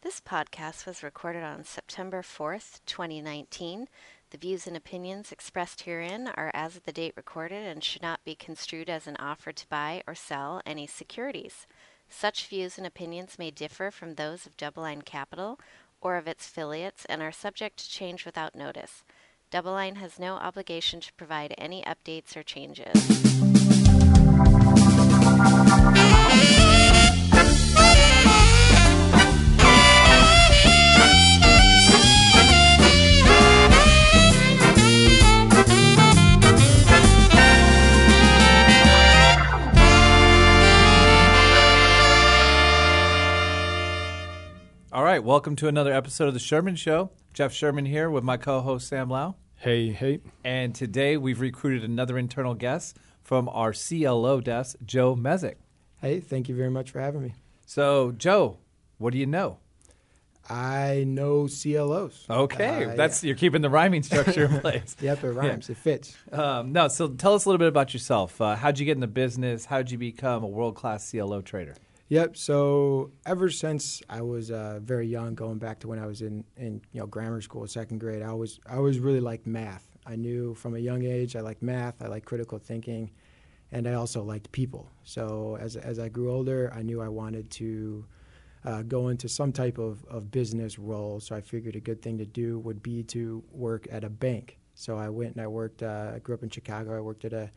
This podcast was recorded on September 4th, 2019. The views and opinions expressed herein are as of the date recorded and should not be construed as an offer to buy or sell any securities. Such views and opinions may differ from those of DoubleLine Capital or of its affiliates and are subject to change without notice. DoubleLine has no obligation to provide any updates or changes. Right, welcome to another episode of the Sherman Show. Jeff Sherman here with my co-host Sam Lau, Hey, hey. and today we've recruited another internal guest from our CLO desk, Joe Mezyk. Hey, thank you very much for having me. So, Joe, what do you know? I know CLOs. Okay, Uh, that's you're keeping the rhyming structure in place. Yep, it rhymes. It fits. Um, no, so tell us a little bit about yourself. Uh, how'd you get in the business? How'd you become a world class CLO trader? Yep. So ever since I was uh, very young, going back to when I was in, in you know grammar school, second grade, I was I always really liked math. I knew from a young age I liked math. I liked critical thinking, and I also liked people. So as as I grew older, I knew I wanted to. Uh, go into some type of, of business role. So I figured a good thing to do would be to work at a bank. So I went and I worked. Uh, I grew up in Chicago. I worked at a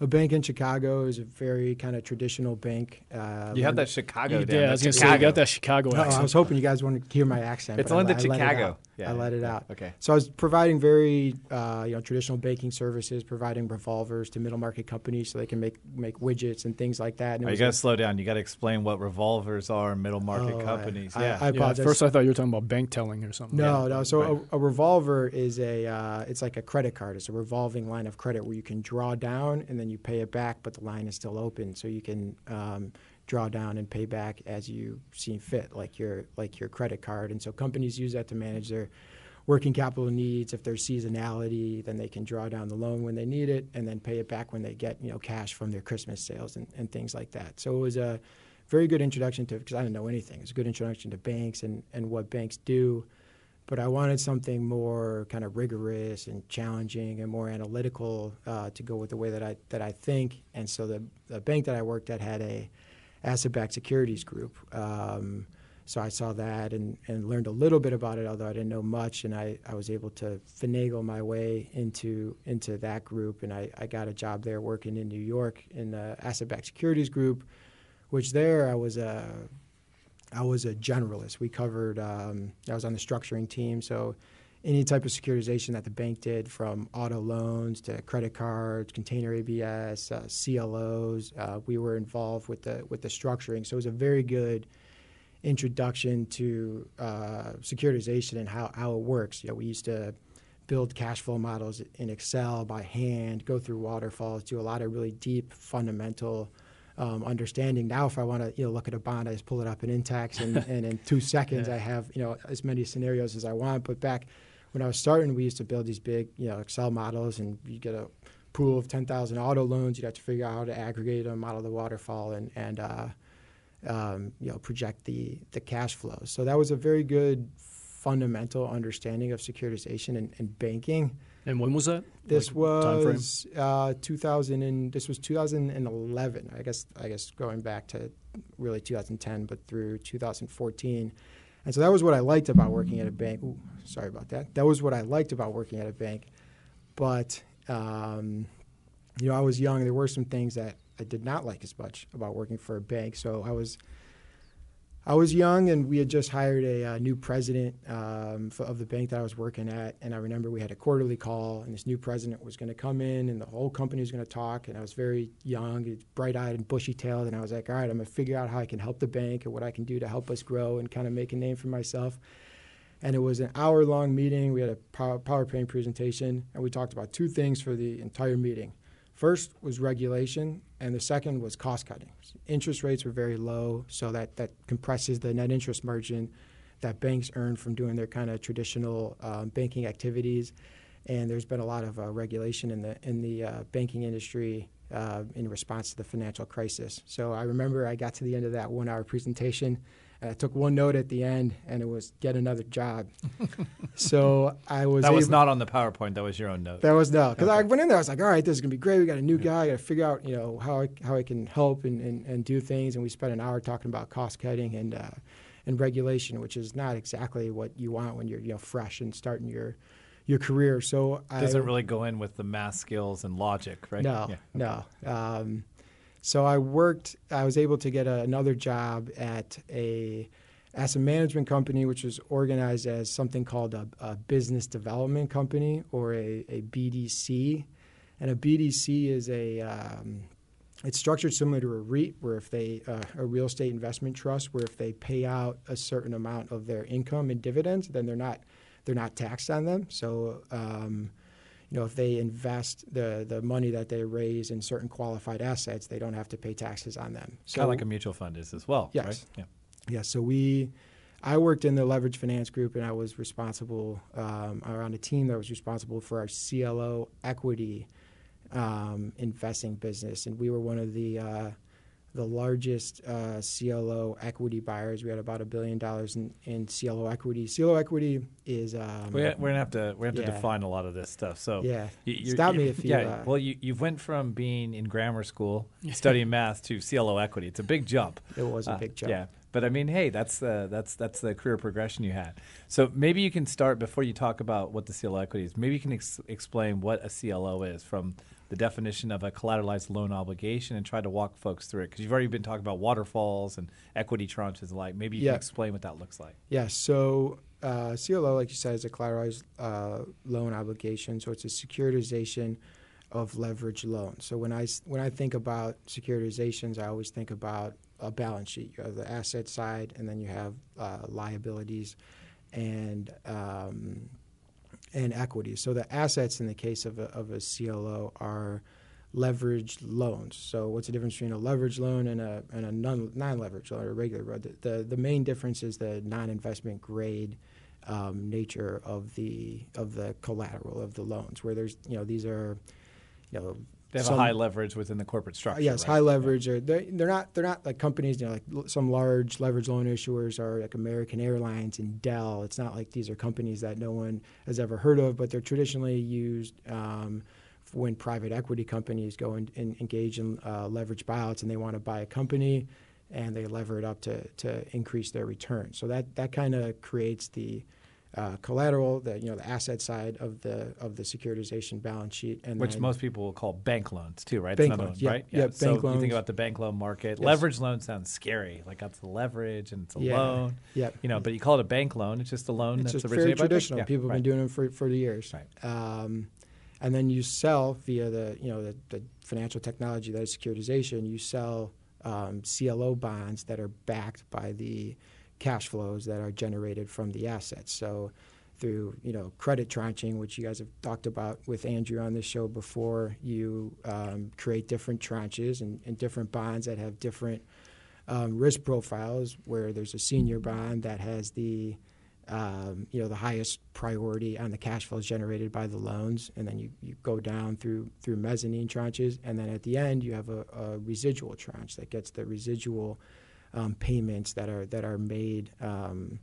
a bank in Chicago. is a very kind of traditional bank. Uh, You have that Chicago. You down. did. I was going to say, you got that Chicago No, accent. I was hoping you guys wanted to hear my accent. It's but I only the I Chicago. out. Yeah, I let it yeah. out. Okay. So I was providing very, uh, you know, traditional banking services, providing revolvers to middle market companies so they can make make widgets and things like that. And it Oh, you was got to a- slow down. You got to explain what revolvers are, middle market Oh, companies. I- yeah. I yeah, apologize. at first I thought you were talking about bank telling or something. No, Yeah, no. So right. a, a revolver is a uh, it's like a credit card. It's a revolving line of credit where you can draw down and then you pay it back, but the line is still open, so you can um, draw down and pay back as you see fit, like your like your credit card. And so companies use that to manage their working capital needs. If there's seasonality, then they can draw down the loan when they need it and then pay it back when they get you know cash from their Christmas sales and, and things like that. So it was a very good introduction to because I didn't know anything. It's a good introduction to banks and, and what banks do. But I wanted something more kind of rigorous and challenging and more analytical uh, to go with the way that I that I think. And so the, the bank that I worked at had a asset-backed securities group. Um, so I saw that and, and learned a little bit about it, although I didn't know much. And I, I was able to finagle my way into into that group. And I, I got a job there working in New York in the asset-backed securities group, which there I was a I was a generalist. We covered. Um, I was on the structuring team, so any type of securitization that the bank did, from auto loans to credit cards, container ABS, uh, CLOs, uh, we were involved with the with the structuring. So it was a very good introduction to uh, securitization and how, how it works. You know, we used to build cash flow models in Excel by hand, go through waterfalls, do a lot of really deep fundamental um, understanding. Now, if I want to you know look at a bond, I just pull it up in Intex, and, and in two seconds, I have you know as many scenarios as I want. But back when I was starting, we used to build these big you know Excel models, and you get a pool of 10,000 auto loans. You'd have to figure out how to aggregate them, model the waterfall, and and uh, um, you know project the the cash flows. So that was a very good fundamental understanding of securitization and, and banking. And when was that? This Like, was uh, 2000 and this was 2011. I guess I guess going back to really 2010, but through 2014. And so that was what I liked about working at a bank. Ooh, sorry about that. That was what I liked about working at a bank. But um, you know, I was young. There were some things that I did not like as much about working for a bank. So I was I was young, and we had just hired a, uh new president um, of the bank that I was working at. And I remember we had a quarterly call, and this new president was going to come in, and the whole company was going to talk. And I was very young, bright-eyed, and bushy-tailed. And I was like, "All right, I'm going to figure out how I can help the bank and what I can do to help us grow and kind of make a name for myself." And it was an hour-long meeting. We had a power, PowerPoint presentation, and we talked about two things for the entire meeting. First was regulation, and the second was cost cutting. Interest rates were very low, so that, that compresses the net interest margin that banks earn from doing their kind of traditional um, banking activities. And there's been a lot of uh, regulation in the in the uh, banking industry uh, in response to the financial crisis. So I remember I got to the end of that one-hour presentation, And I took one note at the end, and it was get another job. so I was. That was able- not on the PowerPoint. That was your own note. That was no, because I went in there. I was like, all right, this is gonna be great. We got a new guy. I got to figure out, you know, how I, how I can help and, and, and do things. And we spent an hour talking about cost cutting and uh, and regulation, which is not exactly what you want when you're you know fresh and starting your your career. So Doesn't I, really go in with the math skills and logic, right? no, Yeah. no. Um, so I worked. I was able to get a, another job at a asset management company, which was organized as something called a, a business development company or a, a BDC. And a BDC is a um, it's structured similar to a REIT, where if they uh, a real estate investment trust, where if they pay out a certain amount of their income in dividends, then they're not they're not taxed on them. So um, you know, if they invest the the money that they raise in certain qualified assets, they don't have to pay taxes on them. So kind of like a mutual fund is as well, Yes. right? Yeah. yeah, so we, I worked in the leverage finance group, and I was responsible um, around a team that was responsible for our CLO equity um, investing business, and we were one of the uh, the largest uh, CLO equity buyers. We had about a billion dollars in, in CLO equity. CLO equity is um, We, we're gonna have to we have to Yeah. define a lot of this stuff. So yeah. you- Stop me if you, yeah. uh, well, you you went from being in grammar school studying math to CLO equity. It's a big jump. It was a Uh, big jump. Yeah, but I mean, hey, that's the that's that's the career progression you had. So maybe you can start before you talk about what the CLO equity is. Maybe you can ex- explain what a CLO is from the definition of a collateralized loan obligation and try to walk folks through it because you've already been talking about waterfalls and equity tranches and like. Maybe you Yeah. can explain what that looks like. Yeah, so uh, CLO, like you said, is a collateralized uh, loan obligation. So it's a securitization of leverage loans. So when I when I think about securitizations, I always think about a balance sheet. You have the asset side, and then you have uh, liabilities and um, and equity. So the assets in the case of a, of a CLO are leveraged loans. So what's the difference between a leveraged loan and a and a non non leveraged loan or a regular loan? The, the the main difference is the non investment grade um, nature of the of the collateral of the loans, where there's you know these are you know They have some- a high leverage within the corporate structure. uh, yes, right? high leverage. Or they're, they're not they're not like companies. You know, like l- some large leverage loan issuers are like American Airlines and Dell. It's not like these are companies that no one has ever heard of, but they're traditionally used um, when private equity companies go and, and engage in uh, leverage buyouts and they want to buy a company and they lever it up to to increase their return. So that that kind of creates the uh, collateral, the you know the asset side of the of the securitization balance sheet, and Which then- most people will call bank loans too, right? Bank loans, one, yeah. right? Yeah, So bank you loans. think about the bank loan market. Yes. Leverage loan sounds scary, like that's the leverage and it's a Yeah. loan. yeah. You know, but you call it a bank loan. It's just a loan It's that's very originated bank. traditional. Yeah, People have right. been doing them for, for the years. Right. Um, and then you sell via the you know the, the financial technology that is securitization. You sell um, CLO bonds that are backed by the cash flows that are generated from the assets. So through you know credit tranching, which you guys have talked about with Andrew on this show before, you um, create different tranches and, and different bonds that have different um, risk profiles. Where there's a senior bond that has the um, you know the highest priority on the cash flows generated by the loans, and then you, you go down through through mezzanine tranches, and then at the end you have a, a residual tranche that gets the residual um, payments that are that are made um,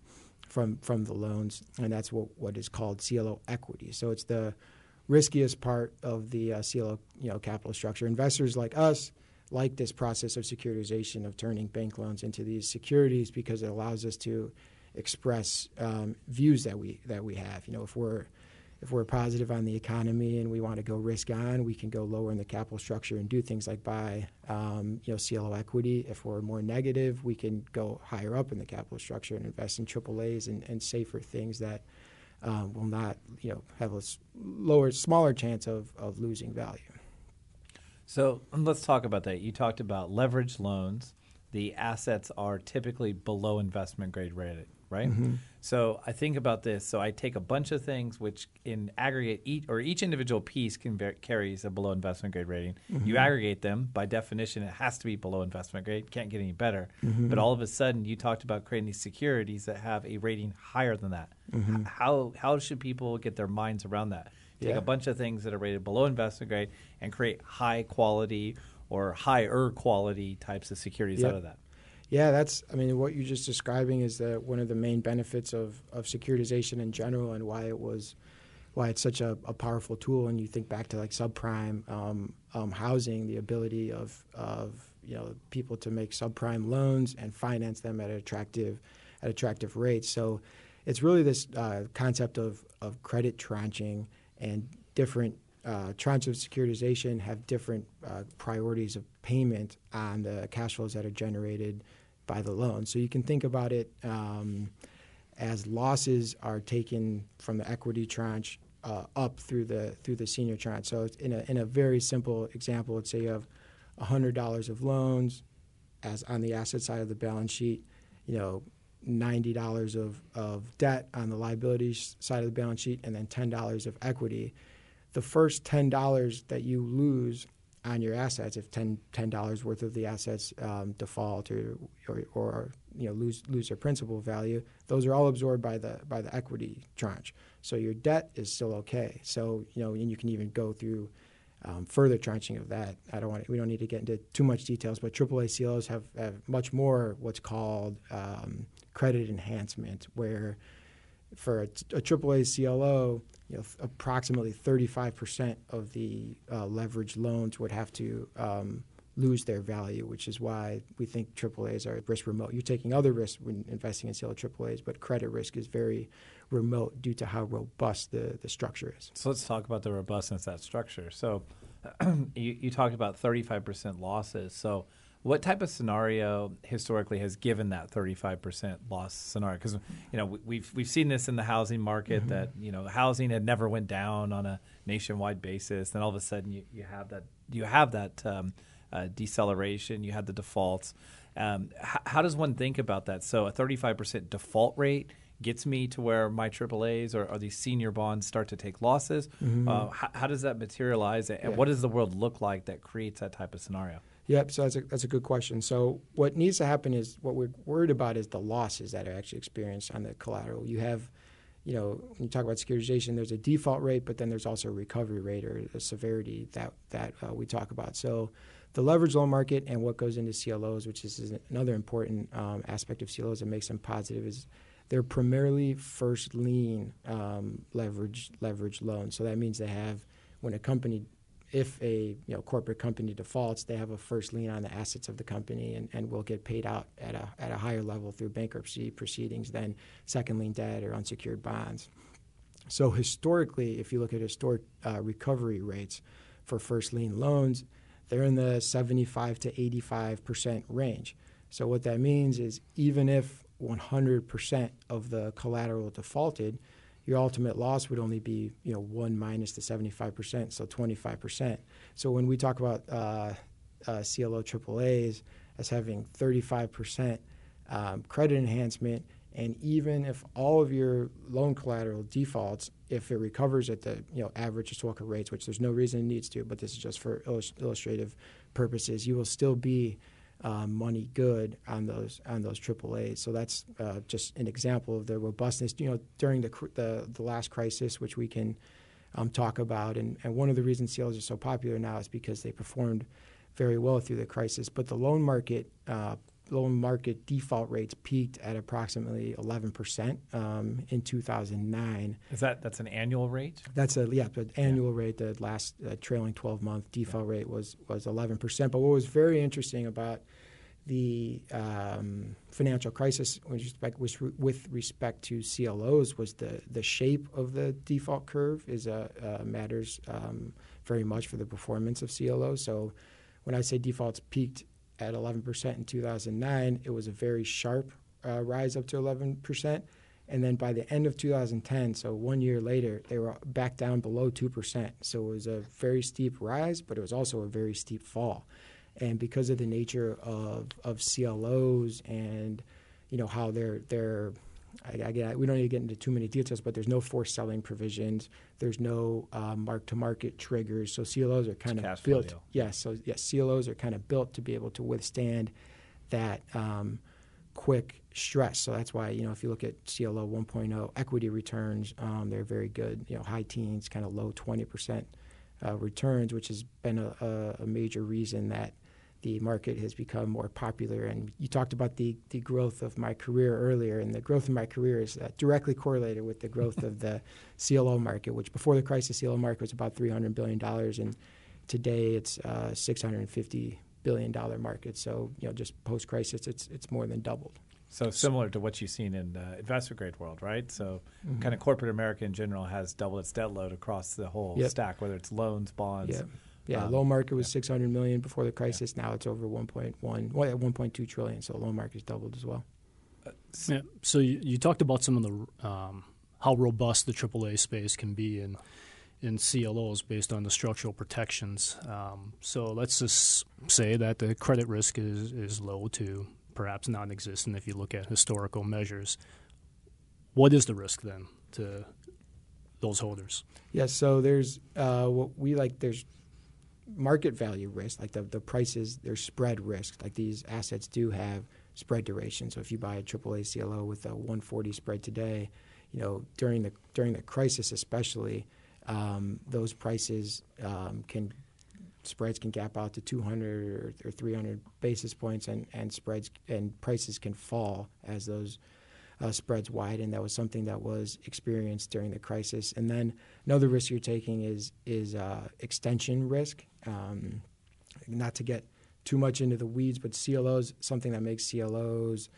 from from the loans, and that's what what is called CLO equity. So it's the riskiest part of the uh, CLO you know capital structure. Investors like us like this process of securitization of turning bank loans into these securities because it allows us to express um, views that we that we have. You know, if we're if we're positive on the economy and we want to go risk on, we can go lower in the capital structure and do things like buy, um, you know, CLO equity. If we're more negative, we can go higher up in the capital structure and invest in AAA's and, and safer things that um, will not, you know, have a lower, smaller chance of, of losing value. So let's talk about that. You talked about leverage loans. The assets are typically below investment grade rated, right? Mm-hmm. So I think about this. So I take a bunch of things which in aggregate each or each individual piece can ver- carries a below investment grade rating. Mm-hmm. You aggregate them by definition, it has to be below investment grade. Can't get any better. Mm-hmm. But all of a sudden, you talked about creating these securities that have a rating higher than that. Mm-hmm. H- How how should people get their minds around that? Take Yeah. a bunch of things that are rated below investment grade and create high quality or higher quality types of securities Yep. out of that. Yeah, that's. I mean, what you're just describing is that one of the main benefits of, of securitization in general, and why it was, why it's such a, a powerful tool. And you think back to like subprime um, um, housing, the ability of of you know people to make subprime loans and finance them at attractive at attractive rates. So it's really this uh, concept of of credit tranching and different uh, tranches of securitization have different uh, priorities of payment on the cash flows that are generated by the loan. So you can think about it um, as losses are taken from the equity tranche uh, up through the through the senior tranche. So in a in a very simple example, let's say you have hundred dollars of loans as on the asset side of the balance sheet, you know. $90 of, of debt on the liabilities side of the balance sheet and then $10 of equity. The first $10 that you lose on your assets if 10 dollars worth of the assets um, default or, or, or you know lose lose their principal value those are all absorbed by the by the equity tranche. So your debt is still okay. So you know and you can even go through um, further tranching of that. I don't want we don't need to get into too much details but AAA CLOs have, have much more what's called um, credit enhancement where for a, a AAA CLO you know, approximately 35% of the uh, leveraged loans would have to um, lose their value, which is why we think AAAs are risk remote. You're taking other risks when investing in CLO AAAs, but credit risk is very remote due to how robust the, the structure is. So let's talk about the robustness of that structure. So you, you talked about 35% losses. So what type of scenario historically has given that 35% loss scenario? Because you know we, we've we've seen this in the housing market mm-hmm. that you know housing had never went down on a nationwide basis, then all of a sudden you, you have that you have that um, uh, deceleration, you had the defaults. Um, h- how does one think about that? So a 35% default rate gets me to where my AAAs or, or these senior bonds start to take losses. Mm-hmm. Uh, how, how, does that materialize, and yeah. what does the world look like that creates that type of scenario? Yep. So that's a, that's a good question. So what needs to happen is what we're worried about is the losses that are actually experienced on the collateral. You have, you know, when you talk about securitization, there's a default rate, but then there's also a recovery rate or a severity that that uh, we talk about. So the leverage loan market and what goes into CLOs, which is another important um, aspect of CLOs that makes them positive, is they're primarily first lien um, leverage leverage loans. So that means they have when a company if a you know corporate company defaults, they have a first lien on the assets of the company and, and will get paid out at a at a higher level through bankruptcy proceedings than second lien debt or unsecured bonds. So historically, if you look at historic uh, recovery rates for first lien loans, they're in the 75 to 85 percent range. So what that means is even if 100 percent of the collateral defaulted, your ultimate loss would only be you know one minus the 75%, so 25%. So when we talk about uh, uh, CLO AAAs as having 35% um, credit enhancement, and even if all of your loan collateral defaults, if it recovers at the you know average historical rates, which there's no reason it needs to, but this is just for illustrative purposes, you will still be um, money good on those on those AAAs. So that's uh, just an example of the robustness. You know, during the the, the last crisis, which we can um, talk about, and, and one of the reasons CLOs are so popular now is because they performed very well through the crisis. But the loan market uh, loan market default rates peaked at approximately 11% um, in 2009. Is that that's an annual rate? That's a yeah, the annual yeah. rate. The last uh, trailing 12 month default yeah. rate was was 11%. But what was very interesting about the um, financial crisis with respect, with respect to CLOs was the, the shape of the default curve is a, uh, matters um, very much for the performance of CLOs. So when I say defaults peaked at 11% in 2009, it was a very sharp uh, rise up to 11%. And then by the end of 2010, so one year later, they were back down below 2%. So it was a very steep rise, but it was also a very steep fall and because of the nature of, of CLOs and you know how they're they're I, I, we don't need to get into too many details, but there's no forced selling provisions. There's no uh, mark to market triggers. So CLOs are kind it's of built. Yes, so yes, CLOs are kind of built to be able to withstand that um, quick stress. So that's why you know if you look at CLO 1.0 equity returns, um, they're very good. You know, high teens, kind of low 20 percent uh, returns, which has been a, a, major reason that the market has become more popular. And you talked about the, the growth of my career earlier, and the growth of my career is uh, directly correlated with the growth of the CLO market, which before the crisis, CLO market was about $300 billion, and today it's uh, $650 billion market. So, you know, just post crisis, it's, it's more than doubled. So similar to what you've seen in the investment grade world, right? So mm-hmm. kind of corporate America in general has doubled its debt load across the whole yep. stack, whether it's loans, bonds. Yeah, yeah. Um, loan market was yeah. 600 million before the crisis. Yeah. Now it's over 1.1, well, 1.2 trillion. So loan market's doubled as well. Uh, yeah. So you, you, talked about some of the um, how robust the AAA space can be in in CLOs based on the structural protections. Um, so let's just say that the credit risk is, is low to perhaps non-existent if you look at historical measures. What is the risk then to those holders? Yes, so there's uh, what we like. There's market value risk, like the the prices. There's spread risk, like these assets do have spread duration. So if you buy a AAA CLO with a 140 spread today, you know during the during the crisis especially, um, those prices um, can spreads can gap out to 200 or, or 300 basis points, and, and spreads and prices can fall as those uh, spreads and That was something that was experienced during the crisis. And then another risk you're taking is is uh, extension risk. Um, not to get too much into the weeds, but CLOs, something that makes CLOs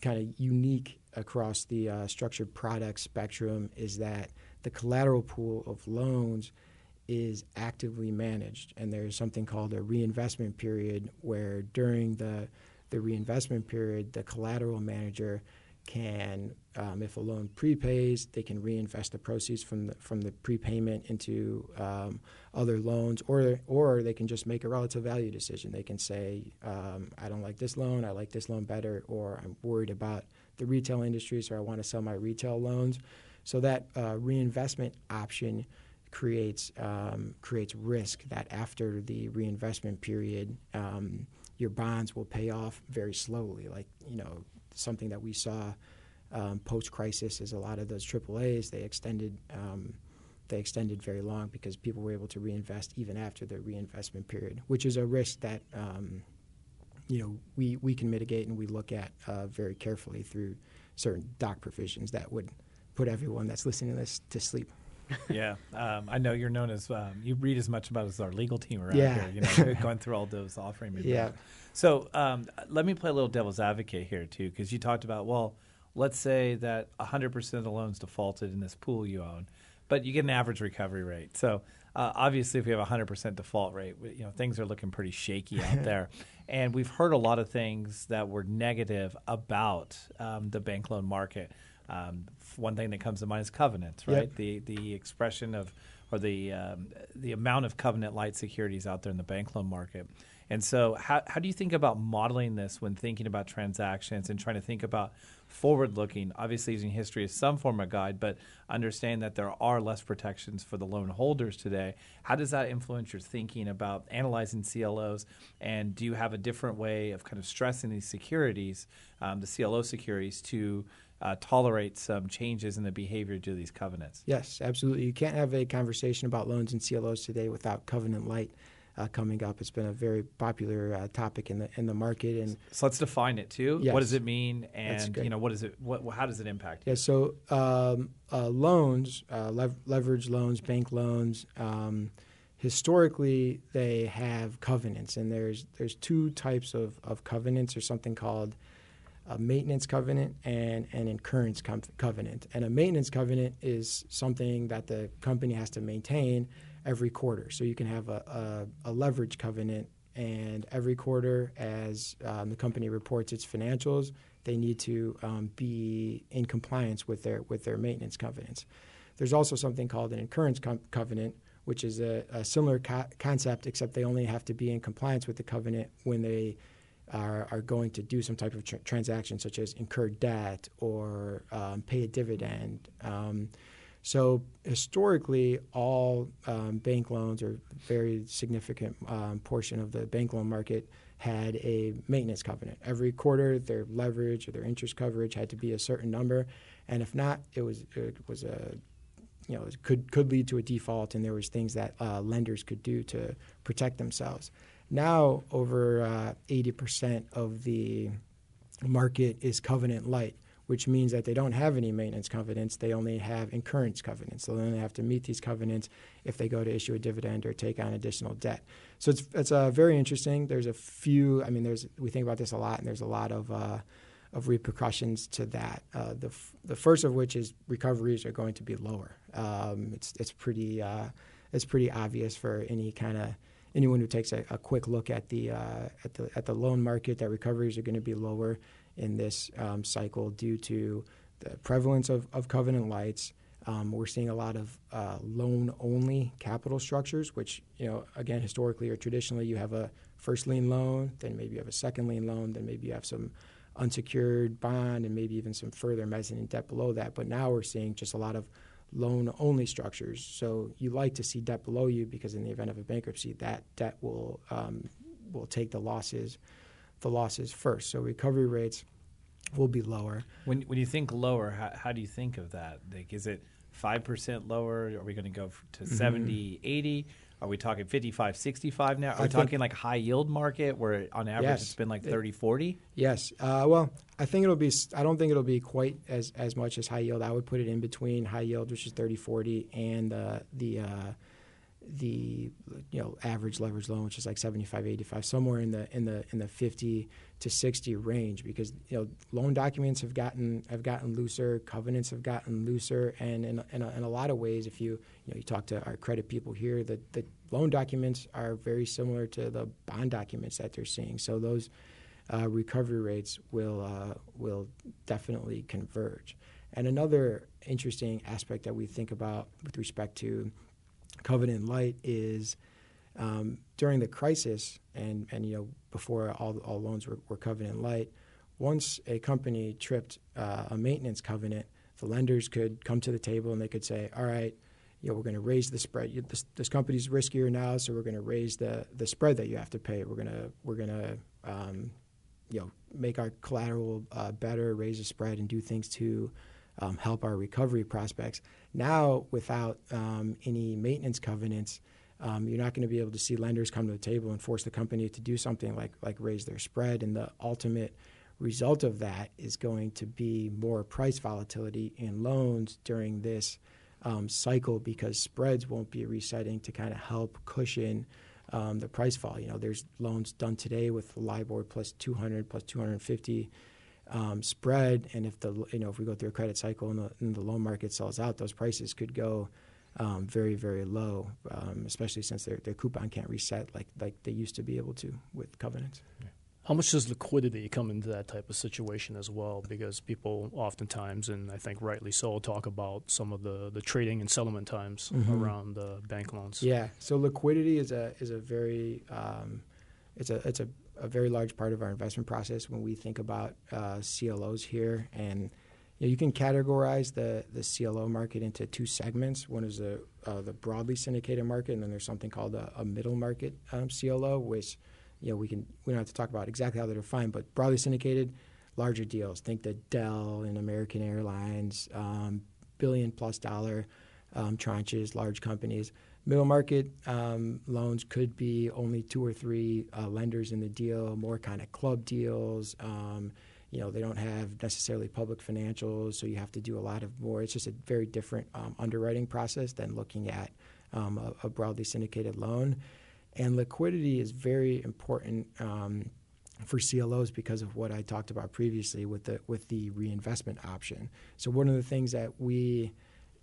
kind of unique across the uh, structured product spectrum is that the collateral pool of loans is actively managed, and there's something called a reinvestment period where during the the reinvestment period, the collateral manager can, um, if a loan prepays, they can reinvest the proceeds from the from the prepayment into um, other loans, or or they can just make a relative value decision. They can say, um, I don't like this loan, I like this loan better, or I'm worried about the retail industry, so I want to sell my retail loans. So that uh, reinvestment option creates um, creates risk that after the reinvestment period, um, your bonds will pay off very slowly. Like you know, something that we saw um, post crisis is a lot of those AAA's they extended um, they extended very long because people were able to reinvest even after the reinvestment period, which is a risk that um, you know we we can mitigate and we look at uh, very carefully through certain doc provisions that would put everyone that's listening to this to sleep yeah, um, I know you're known as um, you read as much about as our legal team around yeah. here. You know, going through all those offering. Yeah. So um, let me play a little devil's advocate here too, because you talked about well, let's say that 100% of the loans defaulted in this pool you own, but you get an average recovery rate. So uh, obviously, if we have a 100% default rate, you know things are looking pretty shaky out there. And we've heard a lot of things that were negative about um, the bank loan market. Um, one thing that comes to mind is covenants, right? Yep. The the expression of or the um, the amount of covenant lite securities out there in the bank loan market. And so, how, how do you think about modeling this when thinking about transactions and trying to think about forward looking? Obviously, using history as some form of guide, but understand that there are less protections for the loan holders today. How does that influence your thinking about analyzing CLOs? And do you have a different way of kind of stressing these securities, um, the CLO securities, to uh, tolerate some changes in the behavior due to these covenants. Yes, absolutely. You can't have a conversation about loans and CLOs today without covenant lite. Uh, coming up, it's been a very popular uh, topic in the in the market, and so let's define it too. Yes. What does it mean, and you know what is it? What how does it impact? You? Yeah, so um, uh, loans, uh, lev- leverage loans, bank loans. Um, historically, they have covenants, and there's there's two types of, of covenants. or something called a maintenance covenant and an incurrence co- covenant. And a maintenance covenant is something that the company has to maintain every quarter. So you can have a, a, a leverage covenant, and every quarter, as um, the company reports its financials, they need to um, be in compliance with their with their maintenance covenants. There's also something called an incurrence co- covenant, which is a, a similar co- concept, except they only have to be in compliance with the covenant when they are, are going to do some type of tr- transaction, such as incur debt or um, pay a dividend. Um, so historically, all um, bank loans, or very significant um, portion of the bank loan market, had a maintenance covenant. Every quarter, their leverage or their interest coverage had to be a certain number, and if not, it was it was a you know could could lead to a default, and there was things that uh, lenders could do to protect themselves. Now, over uh, 80% of the market is covenant lite, which means that they don't have any maintenance covenants. They only have incurrence covenants. So then they have to meet these covenants if they go to issue a dividend or take on additional debt. So it's it's uh, very interesting. There's a few. I mean, there's we think about this a lot, and there's a lot of uh, of repercussions to that. Uh, the f- the first of which is recoveries are going to be lower. Um, it's it's pretty uh, it's pretty obvious for any kind of anyone who takes a, a, quick look at the uh, at the at the loan market that recoveries are going to be lower in this um, cycle due to the prevalence of, of covenant lites. Um, we're seeing a lot of uh, loan-only capital structures, which you know again historically or traditionally you have a first lien loan, then maybe you have a second lien loan, then maybe you have some unsecured bond, and maybe even some further mezzanine debt below that. But now we're seeing just a lot of loan only structures. So you like to see debt below you because in the event of a bankruptcy, that debt will um, will take the losses the losses first. So recovery rates will be lower. When when you think lower, how, how do you think of that? Like, is it five percent lower? Are we going to go to mm-hmm. 70, 80? Are we talking 55, 65 now? Are I we talking like high yield market where on average yes, it's been like 30, 40? Yes. Uh, well, I think it'll be, I don't think it'll be quite as, as much as high yield. I would put it in between high yield, which is 30, 40, and uh, the, uh, the you know average leverage loan which is like 75 85 somewhere in the in the in the 50 to 60 range because you know loan documents have gotten have gotten looser covenants have gotten looser and in, in, a, in a lot of ways if you you know you talk to our credit people here the, the loan documents are very similar to the bond documents that they're seeing. So those uh, recovery rates will uh, will definitely converge. And another interesting aspect that we think about with respect to covenant lite is um, during the crisis and, and you know before all, all loans were, were covenant light, once a company tripped uh, a maintenance covenant, the lenders could come to the table and they could say, all right, you know, we're going to raise the spread. This, this company's riskier now, so we're going to raise the, the spread that you have to pay. We're going to we're going to um, you know make our collateral uh, better, raise the spread, and do things to um, help our recovery prospects. Now, without um, any maintenance covenants, um, you're not going to be able to see lenders come to the table and force the company to do something like like raise their spread. And the ultimate result of that is going to be more price volatility in loans during this um, cycle because spreads won't be resetting to kind of help cushion um, the price fall. You know, there's loans done today with LIBOR plus 200 plus 250 um, spread, and if the you know if we go through a credit cycle and the, and the loan market sells out, those prices could go um, very very low, um, especially since their their coupon can't reset like like they used to be able to with covenants. Yeah. How much does liquidity come into that type of situation as well? Because people oftentimes, and I think rightly so, talk about some of the, the trading and settlement times mm-hmm. around uh, bank loans. Yeah, so liquidity is a is a very um, it's a it's a a very large part of our investment process when we think about uh, CLOs here. And you, know, you, can categorize the, the CLO market into two segments. One is the, uh, the broadly syndicated market, and then there's something called a, a middle market um, CLO, which you know we can we don't have to talk about exactly how they're defined, but broadly syndicated, larger deals. Think the Dell and American Airlines, um, billion plus dollar um, tranches, large companies. Middle market um, loans could be only two or three uh, lenders in the deal, more kind of club deals. Um, you know, they don't have necessarily public financials, so you have to do a lot of more. It's just a very different um, underwriting process than looking at um, a, a, broadly syndicated loan. And liquidity is very important um, for CLOs because of what I talked about previously with the with the reinvestment option. So one of the things that we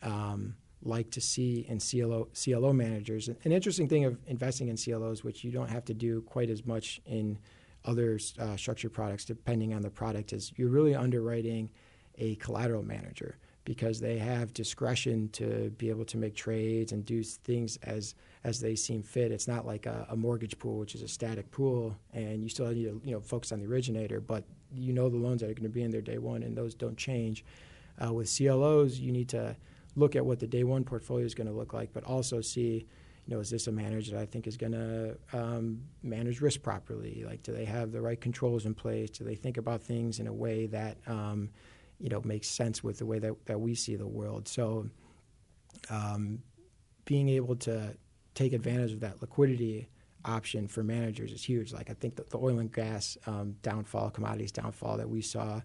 um, like to see in CLO, CLO managers. An interesting thing of investing in CLOs, which you don't have to do quite as much in other uh, structured products, depending on the product, is you're really underwriting a collateral manager because they have discretion to be able to make trades and do things as as they seem fit. It's not like a, a mortgage pool, which is a static pool, and you still need to you know focus on the originator, but you know the loans that are going to be in there day one, and those don't change. Uh, with CLOs, you need to look at what the day one portfolio is going to look like, but also see, you know, is this a manager that I think is going to um, manage risk properly? Like, do they have the right controls in place? Do they think about things in a way that, um, you know, makes sense with the way that, that we see the world? So, um, being able to take advantage of that liquidity option for managers is huge. Like I think that the oil and gas um, downfall, commodities downfall that we saw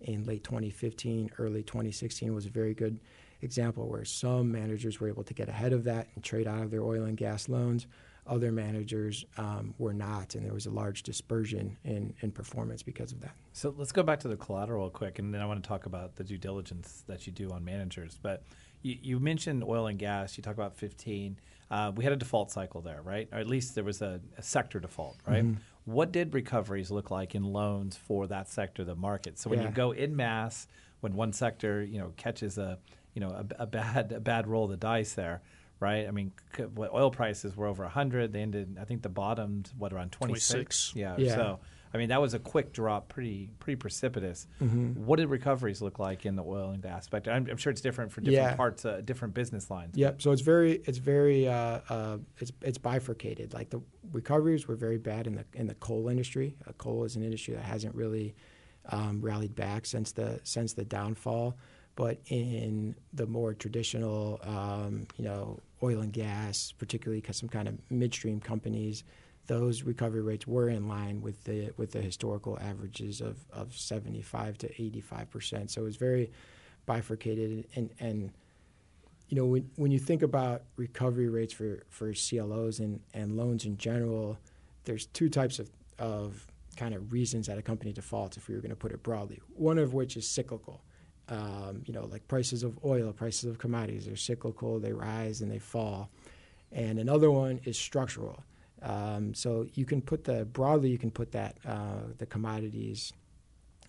in late 2015, early 2016 was a very good example where some managers were able to get ahead of that and trade out of their oil and gas loans. Other managers um, were not, and there was a large dispersion in, in performance because of that. So let's go back to the collateral quick, and then I want to talk about the due diligence that you do on managers. But you, you mentioned oil and gas. You talk about 15. Uh, we had a default cycle there, right? Or at least there was a, a sector default, right? Mm-hmm. What did recoveries look like in loans for that sector of the market? So when yeah. you go in mass, when one sector you know catches a you know a, a bad a bad roll of the dice there, right? I mean, oil prices were over 100. They ended, I think, the bottomed what around 26. 26. Yeah. yeah. So I mean, that was a quick drop, pretty pretty precipitous. Mm-hmm. What did recoveries look like in the oil and gas sector? I'm, I'm sure it's different for different yeah. parts, uh, different business lines. Yep. So it's very it's very uh, uh, it's it's bifurcated. Like the recoveries were very bad in the in the coal industry. Uh, coal is an industry that hasn't really um, rallied back since the since the downfall. But in the more traditional, um, you know, oil and gas, particularly some kind of midstream companies those recovery rates were in line with the with the historical averages of, of 75 to 85 percent. So it was very bifurcated and and you know when when you think about recovery rates for, for CLOs and, and loans in general, there's two types of, of kind of reasons that a company defaults if we were going to put it broadly. One of which is cyclical. Um, you know, like prices of oil, prices of commodities, they're cyclical, they rise and they fall. And another one is structural. Um, so you can put the broadly, you can put that uh, the commodities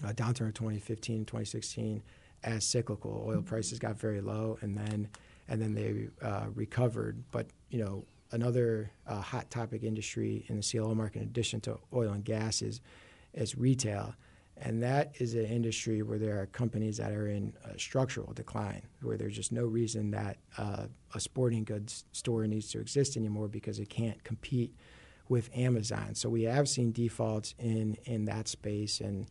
uh, downturn of 2015, 2016 as cyclical. Oil prices got very low, and then and then they uh, recovered. But you know, another uh, hot topic industry in the CLO market, in addition to oil and gas, is is retail. And that is an industry where there are companies that are in structural decline, where there's just no reason that uh, a sporting goods store needs to exist anymore because it can't compete with Amazon. So we have seen defaults in, in that space. And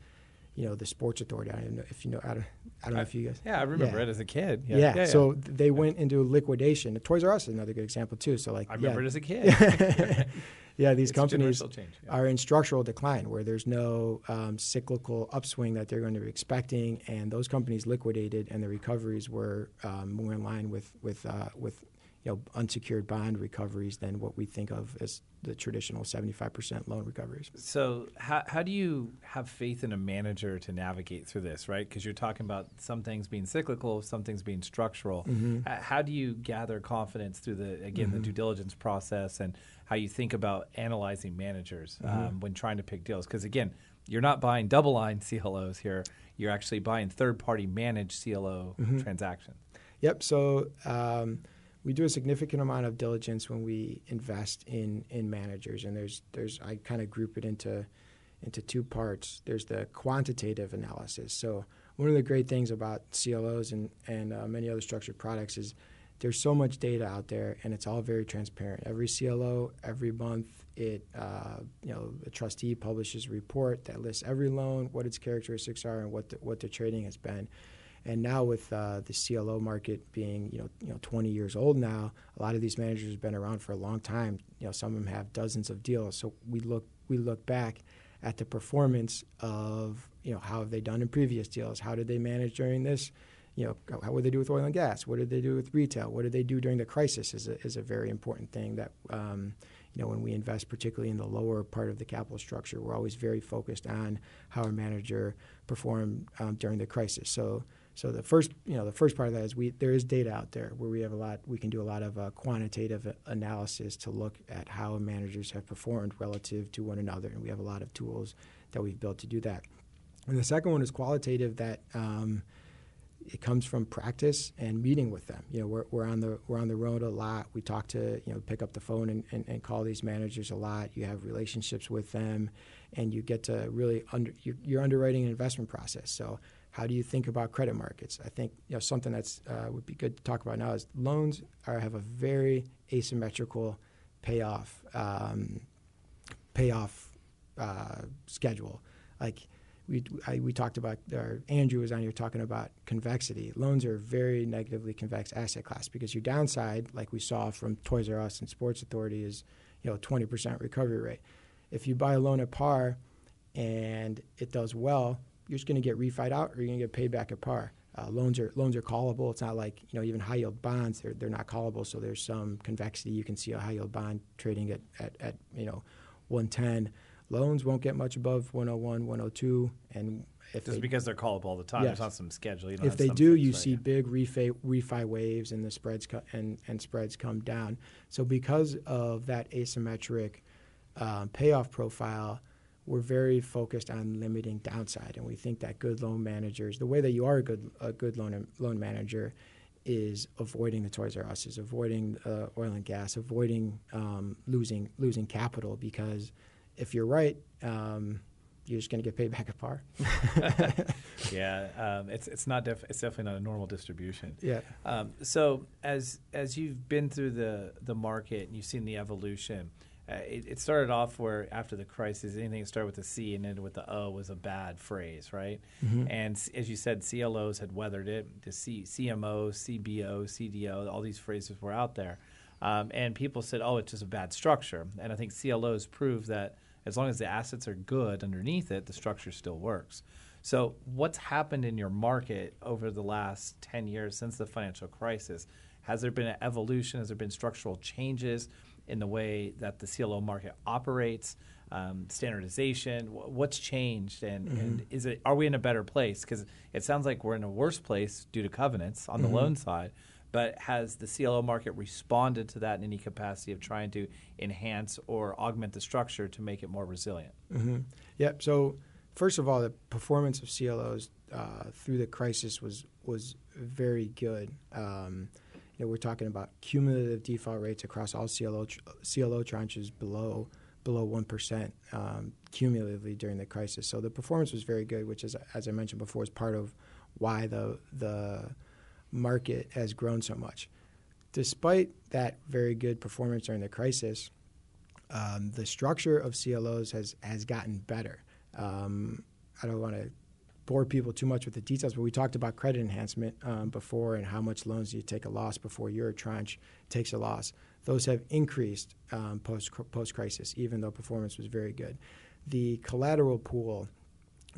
you know the Sports Authority. I don't know if you know. I don't, I don't know if you guys. Yeah, I remember yeah. it as a kid. Yeah. Yeah. yeah so they went into liquidation. Toys R Us is another good example too. So like, I remember it as a kid. yeah, these it's companies are in structural decline where there's no um, cyclical upswing that they're going to be expecting, and those companies liquidated, and the recoveries were um, more in line with with uh, with you know, unsecured bond recoveries than what we think of as the traditional 75% loan recoveries. So, how, how do you have faith in a manager to navigate through this, right? Because you're talking about some things being cyclical, some things being structural. Mm-hmm. How do you gather confidence through the, again, mm-hmm. the due diligence process and how you think about analyzing managers mm-hmm. um, when trying to pick deals? Because, again, you're not buying DoubleLine CLOs here, you're actually buying third party managed CLO mm-hmm. transactions. Yep. So, um, we do a significant amount of diligence when we invest in in managers, and there's there's I kind of group it into into two parts. There's the quantitative analysis. So one of the great things about CLOs and and uh, many other structured products is there's so much data out there, and it's all very transparent. Every CLO, every month, it uh, you know the trustee publishes a report that lists every loan, what its characteristics are, and what the, what the trading has been. And now with uh, the CLO market being you know you know 20 years old now, a lot of these managers have been around for a long time. You know some of them have dozens of deals. So we look we look back at the performance of you know how have they done in previous deals? How did they manage during this? You know how would they do with oil and gas? What did they do with retail? What did they do during the crisis? Is a, is a very important thing that. Um, you know, when we invest, particularly in the lower part of the capital structure, we're always very focused on how our manager performed um, during the crisis. So, so the first, you know, the first part of that is we there is data out there where we have a lot. We can do a lot of uh, quantitative analysis to look at how managers have performed relative to one another, and we have a lot of tools that we've built to do that. And the second one is qualitative. That um, it comes from practice and meeting with them. You know, we're, we're on the we're on the road a lot. We talk to you know pick up the phone and, and, and call these managers a lot. You have relationships with them, and you get to really under you're, you're underwriting an investment process. So how do you think about credit markets? I think you know something that's uh, would be good to talk about now is loans are, have a very asymmetrical payoff um, payoff uh, schedule. Like we I, we talked about, Andrew was on here talking about convexity. Loans are a very negatively convex asset class because your downside, like we saw from Toys R Us and Sports Authority, is you know 20% recovery rate. If you buy a loan at par and it does well, you're just going to get refied out or you're going to get paid back at par. Uh, loans are loans are callable. It's not like you know even high yield bonds they're they're not callable. So there's some convexity. You can see a high yield bond trading at, at, at you know 110. Loans won't get much above 101, 102, and if Just they, because they're callable all the time, Yes. there's not some schedule. You if they do, you see big refi, refi waves and the spreads co- and and spreads come down. So because of that asymmetric um, payoff profile, we're very focused on limiting downside, and we think that good loan managers, the way that you are a good a good loan loan manager, is avoiding the Toys R Us, is avoiding uh, oil and gas, avoiding um, losing losing capital because if you're right. Um, you're just going to get paid back at par. yeah, um, it's it's not def- it's definitely not a normal distribution. yeah. Um, so as as you've been through the the market and you've seen the evolution, uh, it, it started off where after the crisis, anything that started with a C and ended with the O was a bad phrase, right? And s- as you said, CLOs had weathered it. The C, CMO, CBO, CDO, all these phrases were out there, um, and people said, "Oh, it's just a bad structure." And I think CLOs prove that as long as the assets are good underneath it, the structure still works. So, what's happened in your market over the last 10 years since the financial crisis? Has there been an evolution? Has there been structural changes in the way that the CLO market operates? Um, standardization. Wh- What's changed, and, and is it are we in a better place? Because it sounds like we're in a worse place due to covenants on the loan side. But has the CLO market responded to that in any capacity of trying to enhance or augment the structure to make it more resilient? hmm Yep. So first of all, the performance of CLOs uh, through the crisis was was very good. Um, know, we're talking about cumulative default rates across all CLO CLO tranches below below one percent um, cumulatively during the crisis. So the performance was very good, which is, as I mentioned before, is part of why the the market has grown so much. Despite that very good performance during the crisis, um, the structure of CLOs has has gotten better. Um, I don't want to bore people too much with the details, but we talked about credit enhancement um, before and how much loans you take a loss before your tranche takes a loss. Those have increased um, post post crisis, even though performance was very good. The collateral pool.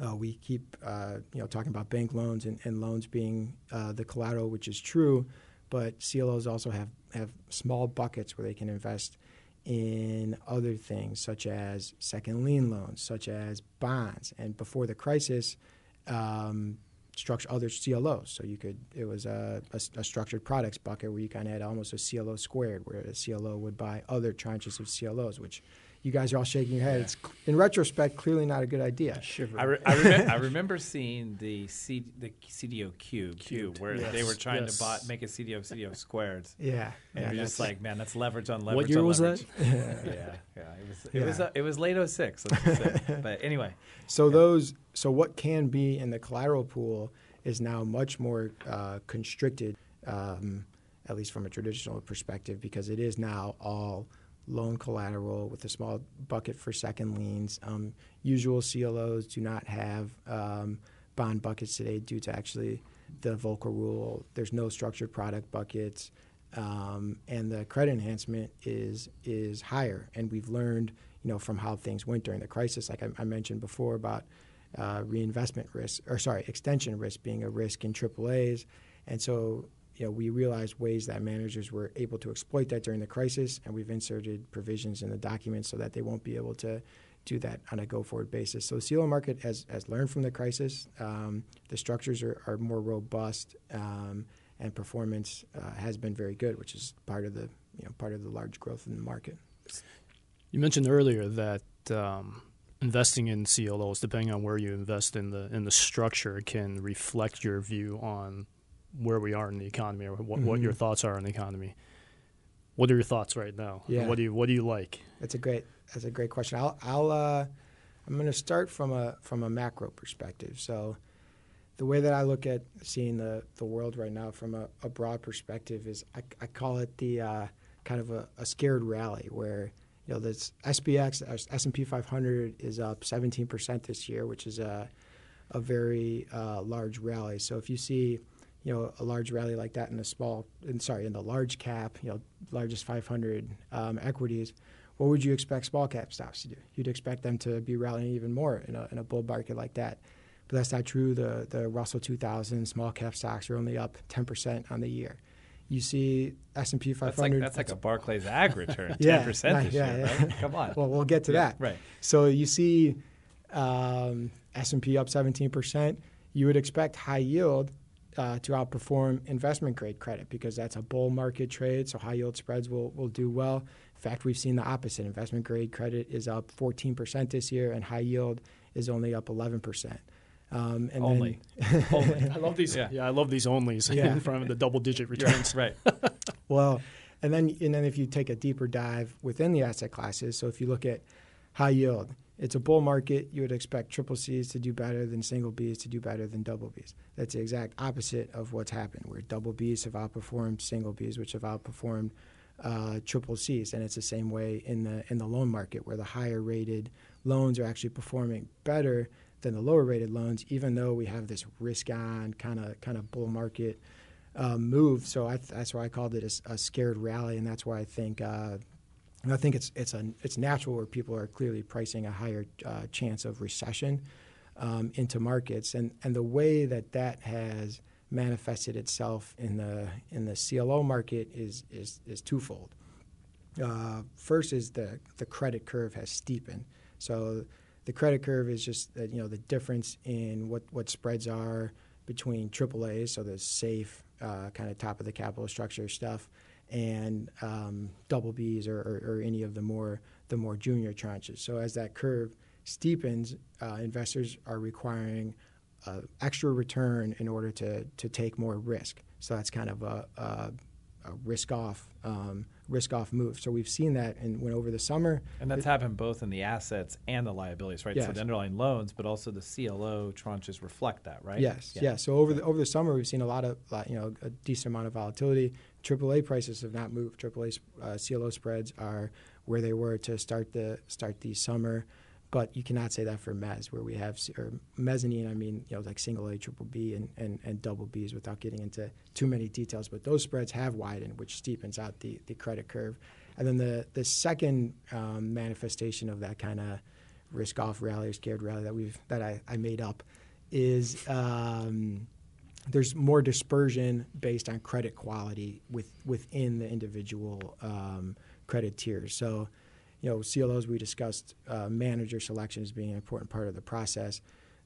Uh, we keep uh, you know talking about bank loans and, and loans being uh, the collateral, which is true, but CLOs also have, have small buckets where they can invest in other things such as second lien loans, such as bonds. And before the crisis, um, structure other CLOs. So you could it was a, a, a structured products bucket where you kind of had almost a CLO squared, where a CLO would buy other tranches of CLOs, which you guys are all shaking your heads. In retrospect, clearly not a good idea. I, re- I, remem- I remember seeing the C- the CDO cube, cube where Yes. they were trying Yes. to buy, make a CDO of CDO squared, Yeah, and yeah, you're just like, man, that's leverage on leverage. What year on was leverage. that? yeah, yeah, it was it was uh, it was late 06, let's say. but anyway, So those, so what can be in the collateral pool is now much more uh, constricted, um, at least from a traditional perspective, because it is now all loan collateral with a small bucket for second liens. Um, usual CLOs do not have um, bond buckets today due to actually the Volcker rule. There's no structured product buckets. Um, and the credit enhancement is is higher, and we've learned, you know, from how things went during the crisis. Like I, I mentioned before about uh, reinvestment risk, or sorry, extension risk being a risk in AAA's, and so you know we realized ways that managers were able to exploit that during the crisis, and we've inserted provisions in the documents so that they won't be able to do that on a go-forward basis. So the CLO market has, has learned from the crisis. Um, the structures are, are more robust, um, and performance uh, has been very good, which is part of the you know part of the large growth in the market. You mentioned earlier that um, investing in CLOs, depending on where you invest in the in the structure, can reflect your view on where we are in the economy or what, what Mhm. your thoughts are on the economy. What are your thoughts right now? Yeah. What do you What do you like? That's a great that's a great question. I'll I'll uh, I'm going to start from a from a macro perspective. So the way that I look at seeing the, the world right now from a, a broad perspective is I, I call it the uh, kind of a, a scared rally where you know this SPX S and P 500 is up 17 percent this year, which is a a very uh, large rally. So if you see you know a large rally like that in the small, in, sorry, in the large cap, you know, largest 500 um, equities, what would you expect small cap stocks to do? You'd expect them to be rallying even more in a, in a bull market like that. But that's not true. The, the Russell 2000 small cap stocks are only up 10% on the year. You see S&P 500. That's like, that's like a Barclays ag return, Yeah, 10% this yeah, year, yeah. right? Come on. well, we'll get to Yeah, that. Right. So you see um, S&P up 17%. You would expect high yield uh, to outperform investment grade credit because that's a bull market trade. So high yield spreads will, will do well. In fact, we've seen the opposite. Investment grade credit is up 14% this year, and high yield is only up 11%. Um, and Only. Then, Only. I love these. Yeah. Yeah, I love these onlys Yeah. in front of the double digit returns. Right. Well, and then and then if you take a deeper dive within the asset classes, so if you look at high yield, it's a bull market. You would expect triple C's to do better than single B's to do better than double B's. That's the exact opposite of what's happened, where double B's have outperformed single B's, which have outperformed uh, triple C's, and it's the same way in the in the loan market, where the higher rated loans are actually performing better than the lower rated loans, even though we have this risk on kind of kind of bull market um, move. So I, that's why I called it a, a scared rally, and that's why I think uh, I think it's it's a it's natural where people are clearly pricing a higher uh, chance of recession um, into markets, and and the way that that has manifested itself in the in the CLO market is is is twofold. Uh, first is the the credit curve has steepened. So the credit curve is just uh, you know the difference in what what spreads are between AAA's, so the safe uh, kind of top of the capital structure stuff, and um, double B's or, or, or any of the more the more junior tranches. So as that curve steepens, uh, investors are requiring uh, extra return in order to to take more risk. So that's kind of a, a, a risk off um, risk off move. So we've seen that and went over the summer. And that's happened both in the assets and the liabilities, right? So the underlying loans, but also the CLO tranches reflect that, right? Yes, yeah. So over the over the summer, we've seen a lot of you know a decent amount of volatility. AAA prices have not moved. AAA uh, CLO spreads are where they were to start the start the summer, but you cannot say that for mezz, where we have or mezzanine. I mean, you know, like single A, triple B, and, and, and double Bs, without getting into too many details. But those spreads have widened, which steepens out the the credit curve. And then the the second um, manifestation of that kind of risk off rally or scared rally that we've that I, I made up is um, there's more dispersion based on credit quality with within the individual um, credit tiers. So, you know, CLOs we discussed uh, manager selection as being an important part of the process.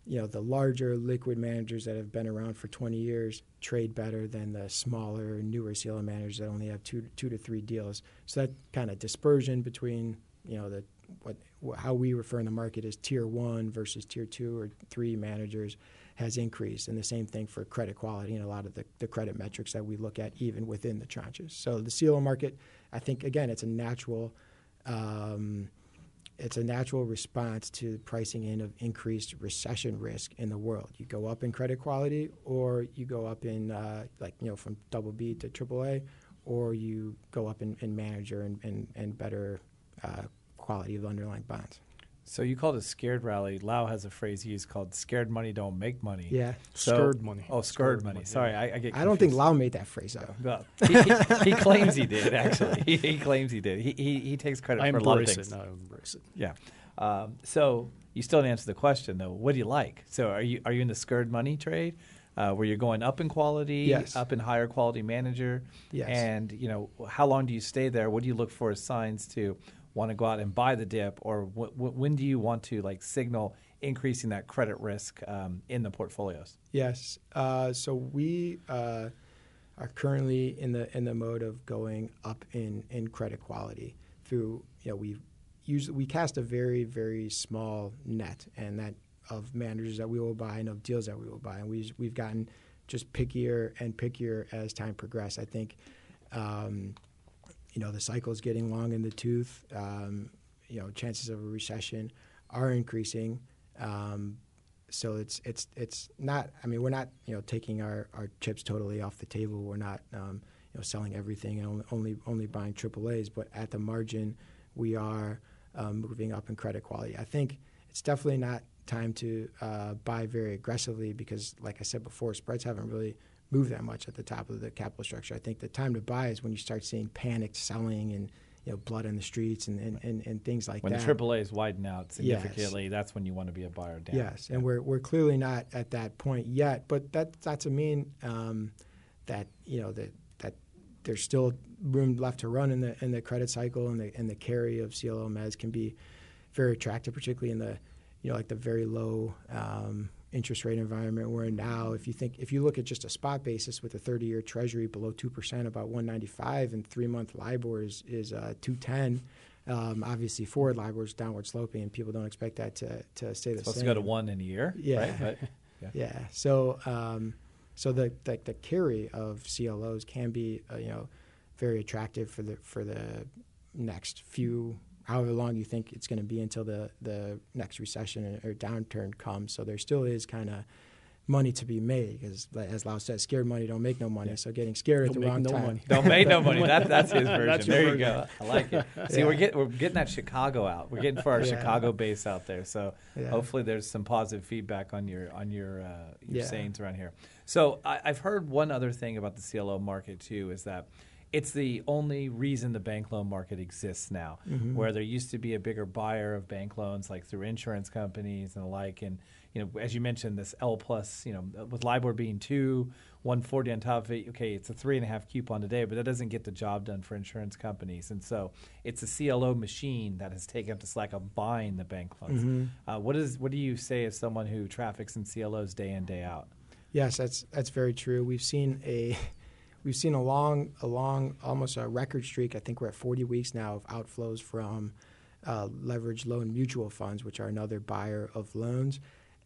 You know, the larger liquid managers that have been around for 20 years trade better than the smaller, newer CLO managers that only have two two to three deals. So that kind of dispersion between you know the what how we refer in the market as tier one versus tier two or three managers has increased, and the same thing for credit quality and a lot of the, the credit metrics that we look at even within the tranches. So the CLO market, I think again, it's a natural. Um, it's a natural response to pricing in of increased recession risk in the world. You go up in credit quality, or you go up in uh, like you know from double B to triple A, or you go up in, in manager and, and, and better uh, quality of underlying bonds. So you called it scared rally. Lau has a phrase he used called "scared money don't make money." Yeah, So- Scared money. Oh, scared, Scared money. money, Sorry, I, I get. I don't think confused. Lau made that phrase up. Well, he, he, he claims he did. Actually, he, he claims he did. He, he he takes credit I for a lot of things. it. I embrace it. Yeah. Um, so you still didn't answer the question though. What do you like? So are you are you in the scared money trade, uh, where you're going up in quality, Yes. up in higher quality manager? Yes. And you know how long do you stay there? What do you look for as signs to want to go out and buy the dip, or wh- wh- when do you want to like signal increasing that credit risk um, in the portfolios? Yes. Uh, so we uh, are currently in the in the mode of going up in, in credit quality through you know we use we cast a very very small net and that of managers that we will buy and of deals that we will buy and we we've gotten just pickier and pickier as time progressed. I think. Um, you know the cycle is getting long in the tooth. Um, you know chances of a recession are increasing. Um, so it's it's it's not. I mean, we're not you know taking our, our chips totally off the table. We're not um, you know selling everything and only only, only buying AAA's. But at the margin, we are um, moving up in credit quality. I think it's definitely not time to uh, buy very aggressively because, like I said before, spreads haven't really moved that much at the top of the capital structure. I think the time to buy is when you start seeing panicked selling and you know blood in the streets and and, and, and things like when that. When the AAA's widen out Yes. significantly, that's when you want to be a buyer down. Yes, and we're we're clearly not at that point yet, but that that doesn't mean um, that you know that that there's still room left to run in the in the credit cycle, and the and the carry of CLO mezz can be very attractive, particularly in the you know like the very low um, interest rate environment we're in now. If you think if you look at just a spot basis with a 30-year Treasury below two percent, about 195, and three-month LIBOR is is uh, 210. Um, obviously, forward LIBOR is downward sloping, and people don't expect that to, to stay the supposed same. to go to one in a year. Yeah. right? But, yeah. Yeah. So, um, so the, the the carry of CLOs can be, uh, you know, very attractive for the for the next few, however long you think it's going to be until the the next recession or downturn comes. So there still is kind of money to be made because, as Lau said, scared money don't make no money. Yeah. So getting scared at Don't the wrong no time. money. Don't make no money. That, that's his version. That's your there you go. I like it. See, Yeah. we're getting we're getting that Chicago out. We're getting for our Yeah. Chicago base out there. So Yeah. hopefully there's some positive feedback on your on your uh, your Yeah. sayings around here. So I, I've heard one other thing about the CLO market too is that. It's the only reason the bank loan market exists now, Mm-hmm. where there used to be a bigger buyer of bank loans, like through insurance companies and the like. And you know, as you mentioned, this L plus, you know, with LIBOR being two, 140 on top of it. Okay, it's a three and a half coupon today, but that doesn't get the job done for insurance companies. And so it's a CLO machine that has taken up the slack of buying the bank loans. Mm-hmm. Uh, what is what do you say as someone who traffics in CLOs day in day out? Yes, that's that's very true. We've seen a we've seen a long a long almost a record streak. I think we're at 40 weeks now of outflows from uh, leveraged loan mutual funds, which are another buyer of loans.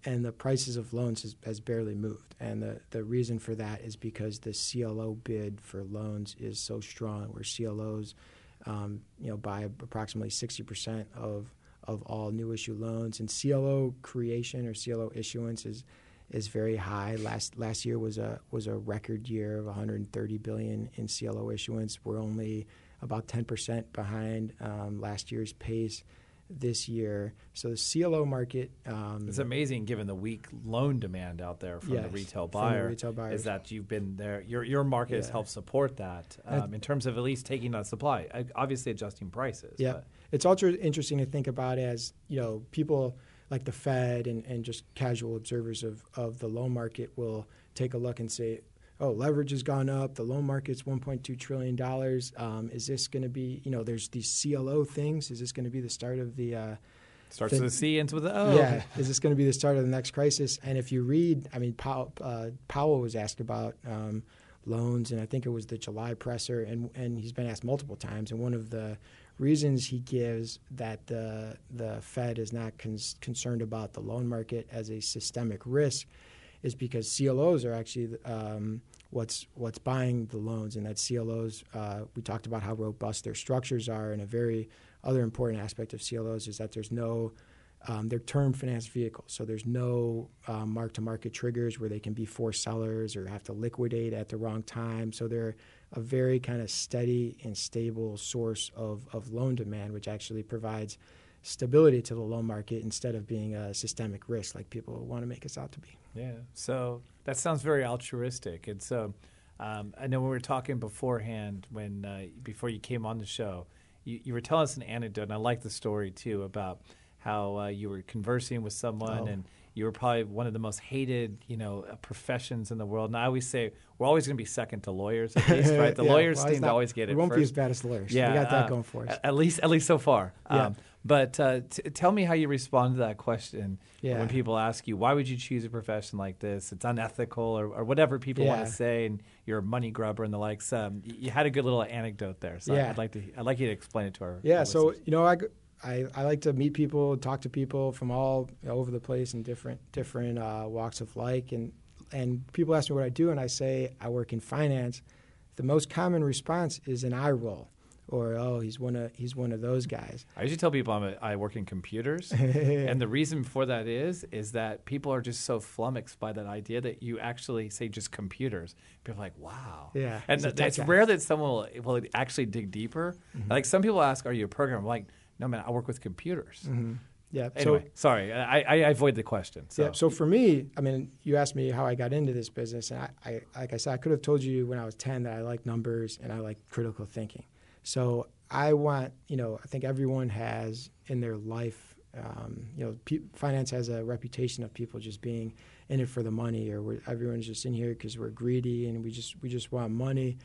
And the prices of loans has, has barely moved. And the, the reason for that is because the CLO bid for loans is so strong, where CLOs, um, you know, buy approximately 60% of of all new issue loans. And CLO creation or CLO issuance is is very high. Last last year was a was a record year of 130 billion in CLO issuance. We're only about 10 percent behind um, last year's pace this year. So the CLO market um, It's amazing given the weak loan demand out there from the Yes, retail from the buyer. retail buyers. Is that you've been there? Your your market has helped support that um, in terms of at least taking on supply. Obviously adjusting prices. Yeah, but- it's also interesting to think about as you know people like the Fed and, and just casual observers of, of the loan market will take a look and say, oh, leverage has gone up. The loan market's 1.2 trillion dollars. Um, is this going to be you know there's these CLO things? Is this going to be the start of the uh, Starts Then- with a C, ends with a O. yeah, is this going to be the start of the next crisis? And if you read, I mean, Powell, uh, Powell was asked about um, loans, and I think it was the July presser, and and he's been asked multiple times. And one of the reasons he gives that the the Fed is not cons- concerned about the loan market as a systemic risk is because CLOs are actually um, what's what's buying the loans, and that CLOs. Uh, we talked about how robust their structures are, and a very other important aspect of CLOs is that there's no um, they're term finance vehicles, so there's no um, mark-to-market triggers where they can be forced sellers or have to liquidate at the wrong time. So they're a very kind of steady and stable source of, of loan demand, which actually provides stability to the loan market instead of being a systemic risk like people want to make us out to be. Yeah. So that sounds very altruistic. And so um, I know when we were talking beforehand, when uh, before you came on the show, you, you were telling us an anecdote, and I like the story too about how uh, you were conversing with someone Oh. and you were probably one of the most hated, you know, uh, professions in the world. And I always say we're always going to be second to lawyers, at least, right? The Yeah, lawyers well, seem to always get it. We won't be first. as bad as the lawyers. Yeah, we got that uh, going for us. At least, at least so far. Yeah. Um, but uh, t- tell me how you respond to that question Yeah. when people ask you, "Why would you choose a profession like this? It's unethical," or, or whatever people want to say, and you're a money grubber and the likes. Um, you had a good little anecdote there, so Yeah. I'd like to. I'd like you to explain it to our. Yeah, so you know, I, I, I like to meet people, talk to people from all over the place in different different uh, walks of life, and and people ask me what I do, and I say I work in finance. The most common response is an eye roll, or oh, he's one of he's one of those guys. I usually tell people I'm a, I work in computers, and the reason for that is is that people are just so flummoxed by that idea that you actually say just computers. People are like, "Wow." Yeah, and it's th- it's guy. rare that someone will, will actually dig deeper. Mm-hmm. Like some people ask, "Are you a programmer?" I'm like, "No, man, I work with computers." Yeah. Anyway, so sorry, I, I, avoid the question. So. Yeah. So for me, I mean, you asked me how I got into this business, and I, I, like I said, I could have told you when I was ten that I like numbers and I like critical thinking. So I want, you know, I think everyone has in their life, um, you know, pe- finance has a reputation of people just being in it for the money, or we're, everyone's just in here because we're greedy and we just we just want money.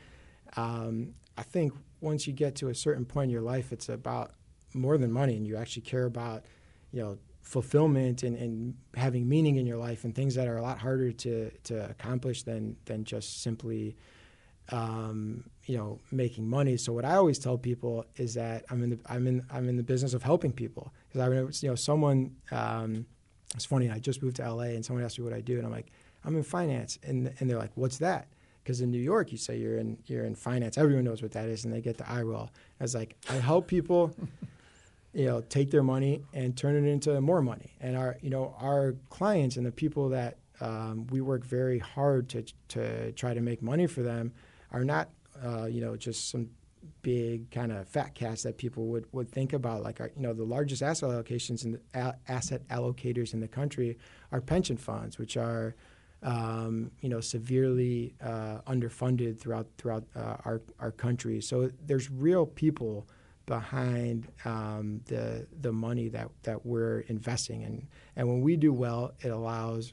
Um, I think once you get to a certain point in your life, it's about more than money, and you actually care about, you know, fulfillment and, and having meaning in your life and things that are a lot harder to, to accomplish than than just simply um, you know making money. So what I always tell people is that I'm in the I'm in I'm in the business of helping people because I remember you know someone um, it's funny I just moved to LA and someone asked me what I do and I'm like I'm in finance and and they're like what's that because in New York you say you're in you're in finance everyone knows what that is and they get the eye roll. I was like I help people. You know, take their money and turn it into more money. And our, you know, our clients and the people that um, we work very hard to to try to make money for them are not, uh, you know, just some big kind of fat cats that people would, would think about. Like, our, you know, the largest asset allocations and asset allocators in the country are pension funds, which are, um, you know, severely uh, underfunded throughout throughout uh, our our country. So there's real people behind um, the the money that, that we're investing in. And when we do well, it allows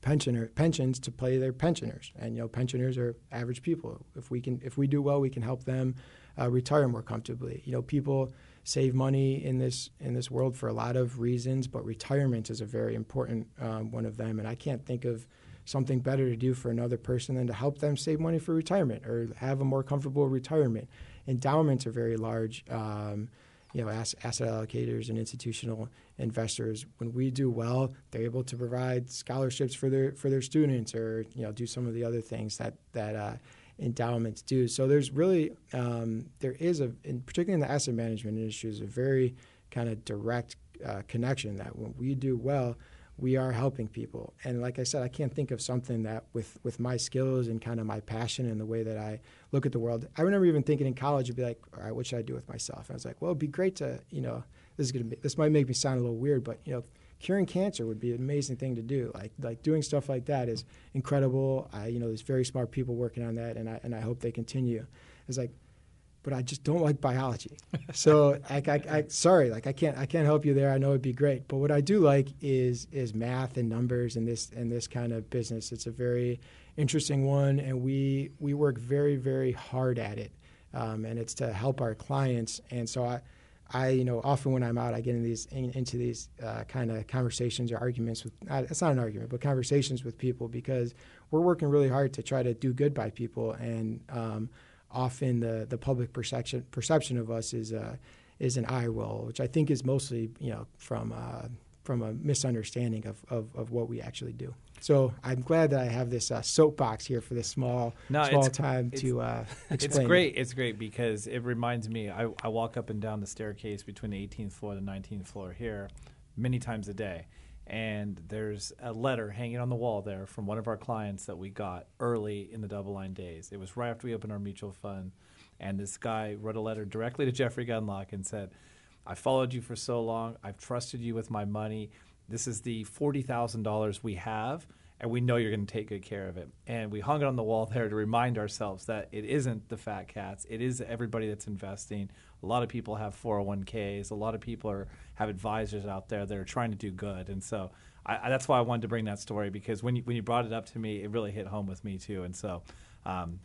pensioner pensions to pay their pensioners. And you know, pensioners are average people. If we can if we do well, we can help them uh, retire more comfortably. You know, people save money in this in this world for a lot of reasons, but retirement is a very important um, one of them. And I can't think of something better to do for another person than to help them save money for retirement or have a more comfortable retirement endowments are very large. Um, you know, asset allocators and institutional investors. When we do well, they're able to provide scholarships for their for their students, or you know, do some of the other things that that uh, endowments do. So there's really um, there is a, particularly in the asset management industry, is a very kind of direct uh, connection that when we do well, we are helping people. And like I said, I can't think of something that with with my skills and kind of my passion and the way that I look at the world. I remember even thinking in college, it'd be like, all right, what should I do with myself? And I was like, well, it'd be great to, you know, this is gonna be, this might make me sound a little weird, but you know, curing cancer would be an amazing thing to do. Like like doing stuff like that is incredible. I, you know, there's very smart people working on that, and I and I hope they continue. It's like but I just don't like biology. So I, I, I, sorry, like I can't I can't help you there. I know it'd be great, but what I do like is is math and numbers and this and this kind of business. It's a very interesting one, and we we work very very hard at it, um, and it's to help our clients. And so I. I, you know, often when I'm out, I get in these in, into these uh, kind of conversations or arguments with. Uh, it's not an argument, but conversations with people because we're working really hard to try to do good by people, and um, often the, the public perception perception of us is uh, is an eye roll, which I think is mostly you know from uh, from a misunderstanding of, of, of, what we actually do. So I'm glad that I have this uh, soapbox here for this small no, small it's, time it's, to uh, explain. It's great. It's great because it reminds me. I, I walk up and down the staircase between the 18th floor and the 19th floor here many times a day and there's a letter hanging on the wall there from one of our clients that we got early in the DoubleLine days. It was right after we opened our mutual fund, and this guy wrote a letter directly to Jeffrey Gundlach and said, "I followed you for so long. I've trusted you with my money. This is the forty thousand dollars we have." And we know you're going to take good care of it. And we hung it on the wall there to remind ourselves that it isn't the fat cats. It is everybody that's investing. A lot of people have 401ks. A lot of people are have advisors out there that are trying to do good. And so I, I, that's why I wanted to bring that story because when you, when you brought it up to me, it really hit home with me too. And so um,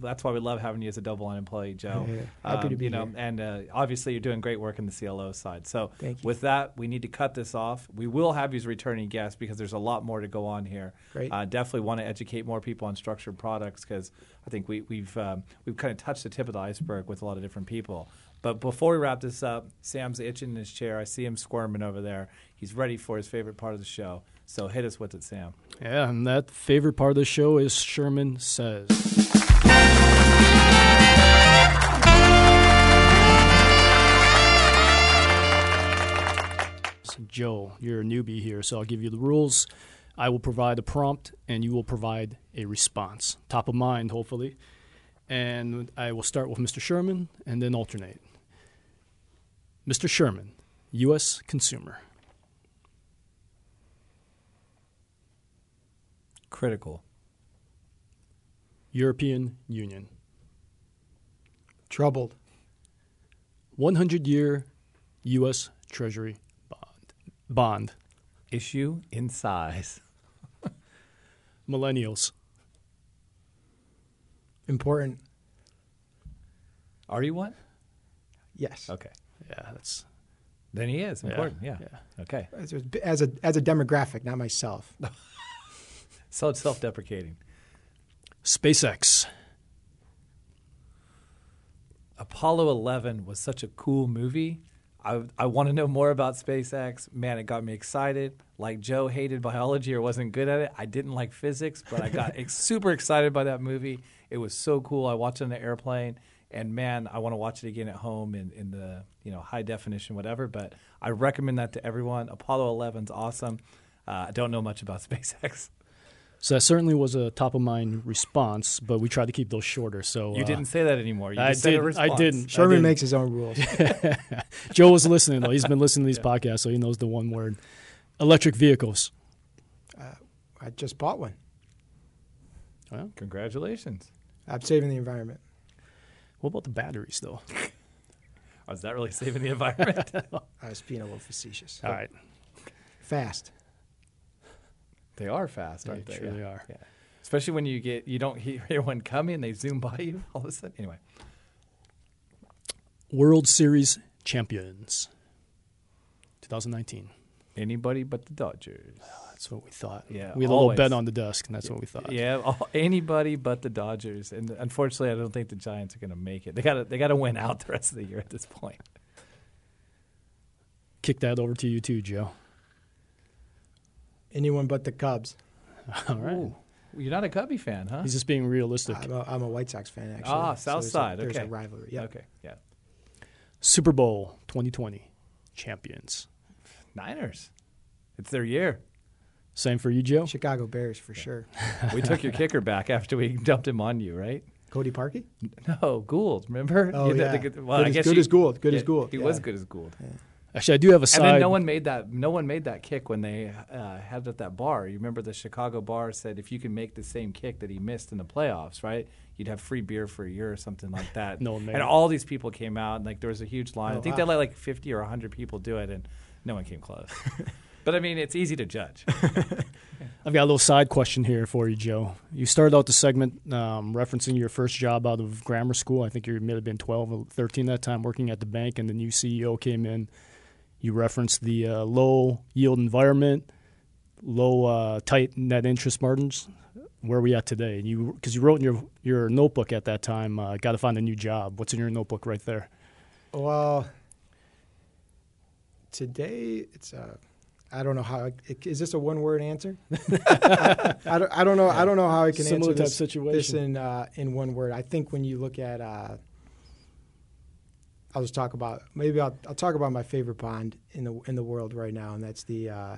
that's why we love having you as a DoubleLine employee, Joe. Yeah, happy um, to be you know, here. And uh, obviously, you're doing great work in the CLO side. So, with that, we need to cut this off. We will have you as a returning guest because there's a lot more to go on here. Great. Uh, definitely want to educate more people on structured products because I think we, we've um, we've kind of touched the tip of the iceberg with a lot of different people. But before we wrap this up, Sam's itching in his chair. I see him squirming over there. He's ready for his favorite part of the show. So hit us with it, Sam. Yeah, and that favorite part of the show is Sherman Says. Joe, you're a newbie here, so I'll give you the rules. I will provide a prompt, and you will provide a response. Top of mind, hopefully. And I will start with Mr. Sherman and then alternate. Mr. Sherman, U.S. consumer. Critical. European Union. Troubled. 100 year U.S. Treasury bond. Bond. Issue in size. Millennials. Important. Are you one? Yes. Okay. Yeah, that's Then he is yeah, important. Yeah. Okay. As a, as a as a demographic, not myself. So it's self-deprecating. SpaceX. Apollo 11 was such a cool movie. I, I want to know more about SpaceX. Man, it got me excited. Like Joe hated biology or wasn't good at it. I didn't like physics, but I got ex- super excited by that movie. It was so cool. I watched it on the airplane, and man, I want to watch it again at home in, in the you know high definition, whatever. But I recommend that to everyone. Apollo 11's awesome. Uh, I don't know much about SpaceX. So that certainly was a top of mind response, but we tried to keep those shorter. So You uh, didn't say that anymore. You I just said a did. I didn't. I Sherman didn't. makes his own rules. Joe was listening though. He's been listening to these podcasts, so he knows the one word. Electric vehicles. I just bought one. Well, Congratulations. I'm saving the environment. what about the batteries though? Oh, is that really saving the environment? I was being a little facetious. All right, Fast. They are fast, aren't they they? truly Yeah. are. Yeah. Especially when you get you don't hear one coming, they zoom by you all of a sudden. Anyway, World Series champions. 2019. anybody but the Dodgers. Ah, that's what we thought. Yeah, we had a little bet on the desk, and that's what we thought. Yeah, all, anybody but the Dodgers. And unfortunately, I don't think the Giants are going to make it. They got to they got to win out the rest of the year at this point. Kick that over to you too, Joe. Anyone but the Cubs. All right. Ooh. You're not a Cubby fan, huh? He's just being realistic. I'm a, I'm a White Sox fan, actually. Ah, So South there's a- Side, There's a rivalry. Yeah. Okay, yeah. Super Bowl 2020 champions. Niners. It's their year. Same for you, Joe. Chicago Bears for sure. We took your kicker back after we dumped him on you, right? Cody Parkey? No, Gould. Remember? Oh, You did yeah. the good- well, Good I as- guess good you- as Gould, good as Gould, He was good as Gould. Actually, I do have a side. And then no one made that. No one made that kick when they uh, had it at that bar. You remember the Chicago bar said if you can make the same kick that he missed in the playoffs, right? You'd have free beer for a year or something like that. No one made and it. all these people came out, and like there was a huge line. I Oh, think wow. they let like fifty or hundred people do it, and no one came close. but I mean, it's easy to judge. I've got a little side question here for you, Joe. You started out the segment um, referencing your first job out of grammar school. I think you may have been 12 or 13 that time working at the bank, and the new CEO came in. You referenced the uh, low yield environment, low uh, tight net interest margins. Where are we at today? And You because you wrote in your your notebook at that time, uh, got to find a new job. What's in your notebook right there? Well, today it's I don't know how. Is this a one-word answer? I, don't. I don't know. I don't know how I can Similar answer type this, this situation. in uh, in one word. I think when you look at, uh, I'll just talk about maybe I'll, I'll talk about my favorite bond in the in the world right now, and that's the uh,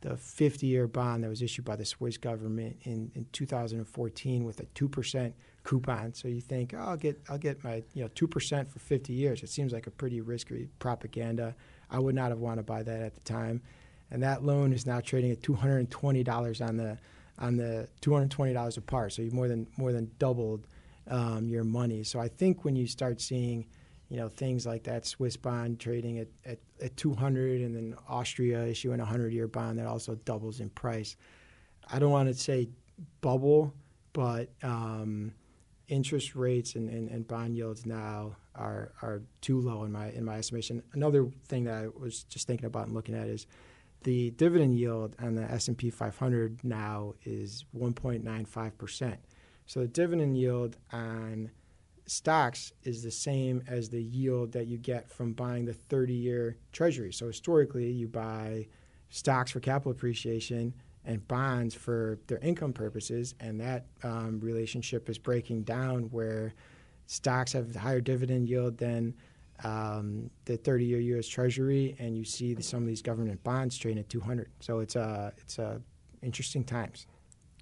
the 50-year bond that was issued by the Swiss government in, in 2014 with a two percent coupon. So you think, oh, I'll get I'll get my you know two percent for 50 years. It seems like a pretty risky propaganda. I would not have wanted to buy that at the time, and that loan is now trading at 220 dollars on the on the 220 dollars a par. So you more than more than doubled um, your money. So I think when you start seeing you know things like that Swiss bond trading at, at, at 200 and then Austria issuing a 100 year bond that also doubles in price. I don't want to say bubble, but um, interest rates and, and, and bond yields now are are too low in my in my estimation. Another thing that I was just thinking about and looking at is the dividend yield on the S&P 500 now is 1.95 percent. So the dividend yield on stocks is the same as the yield that you get from buying the 30 year treasury. So historically, you buy stocks for capital appreciation and bonds for their income purposes, and that um, relationship is breaking down where stocks have a higher dividend yield than um, the 30 year U.S. Treasury, and you see the, some of these government bonds trading at 200. So it's a it's a interesting times.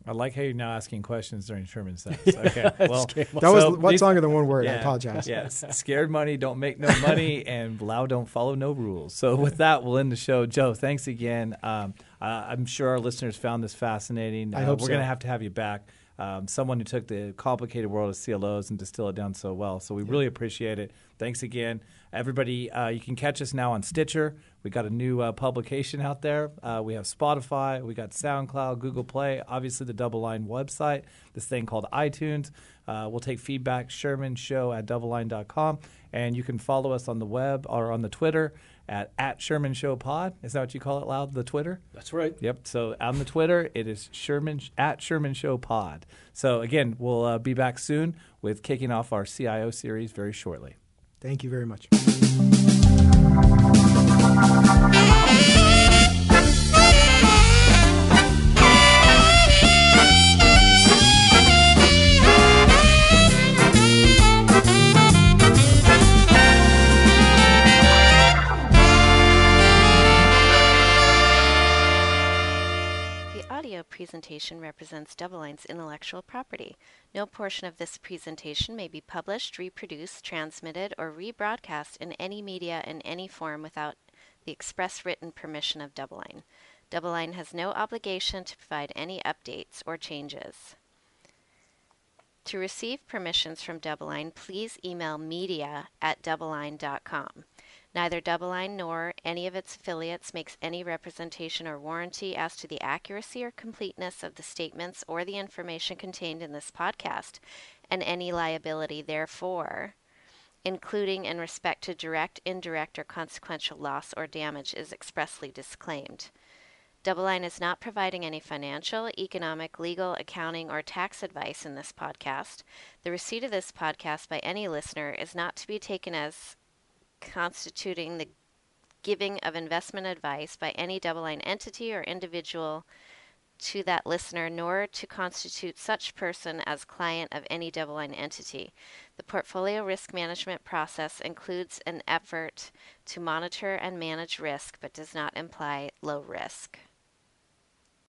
I like how you're now asking questions during Sherman sentence. Okay, well, That was so what's these- longer than one word. I Yeah. apologize. Yeah, scared money don't make no money, and Lau don't follow no rules. So with that, we'll end the show. Joe, thanks again. Um, uh, I'm sure our listeners found this fascinating. I Uh, hope we're so. going to have to have you back. um, someone who took the complicated world of CLOs and distilled it down so well. So we really appreciate it. Thanks again. Everybody, uh, you can catch us now on Stitcher. We got a new uh, publication out there. Uh, we have Spotify, we got SoundCloud, Google Play, obviously the DoubleLine website, this thing called iTunes. Uh, we'll take feedback, Sherman Show at doubleline.com. And you can follow us on the web or on the Twitter at, at Sherman Show Pod. Is that what you call it Lau, the Twitter? That's right. Yep. So on the Twitter, it is Sherman at Sherman Show Pod. So again, we'll uh, be back soon with kicking off our CIO series very shortly. Thank you very much. The audio presentation represents DoubleLine's intellectual property. No portion of this presentation may be published, reproduced, transmitted, or rebroadcast in any media in any form without the express written permission of DoubleLine. Double Line has no obligation to provide any updates or changes. To receive permissions from DoubleLine, please email media at doubleline.com. Neither DoubleLine nor any of its affiliates makes any representation or warranty as to the accuracy or completeness of the statements or the information contained in this podcast, and any liability therefore, including in respect to direct, indirect, or consequential loss or damage, is expressly disclaimed. DoubleLine is not providing any financial, economic, legal, accounting, or tax advice in this podcast. The receipt of this podcast by any listener is not to be taken as constituting the giving of investment advice by any DoubleLine entity or individual to that listener, nor to constitute such person as client of any DoubleLine entity. The portfolio risk management process includes an effort to monitor and manage risk, but does not imply low risk.